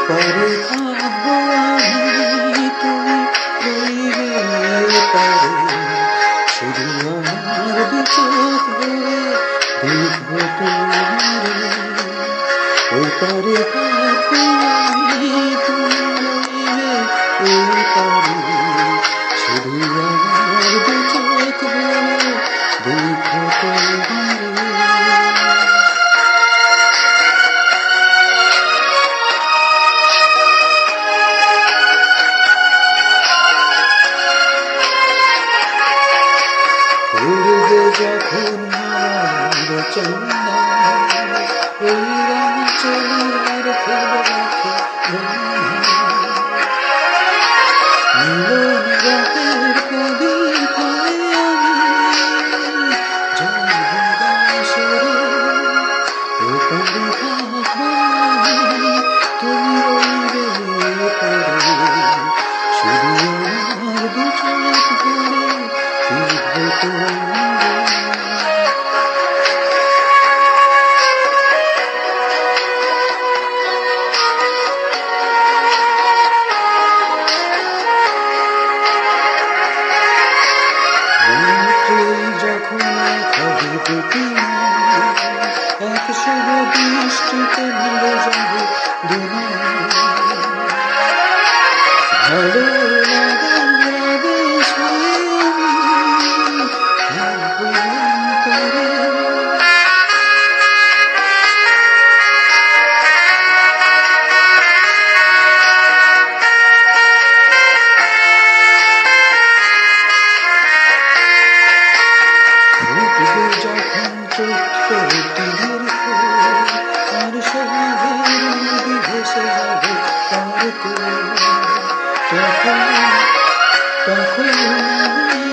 পারে থাকব আমি তুমি রইবে পারে শুধু আমার দু চোখ ভরে দেখব তোমারে ওই পারে থাকব আমি তুমি রইবে পারে শুধু আমার know. যখন খাবে দুটি একসঙ্গে বৃষ্টিতে মিলে যাবে দুনিয়া। তীরের আর সবুজের নদী ভেসে যাবে তখন তখন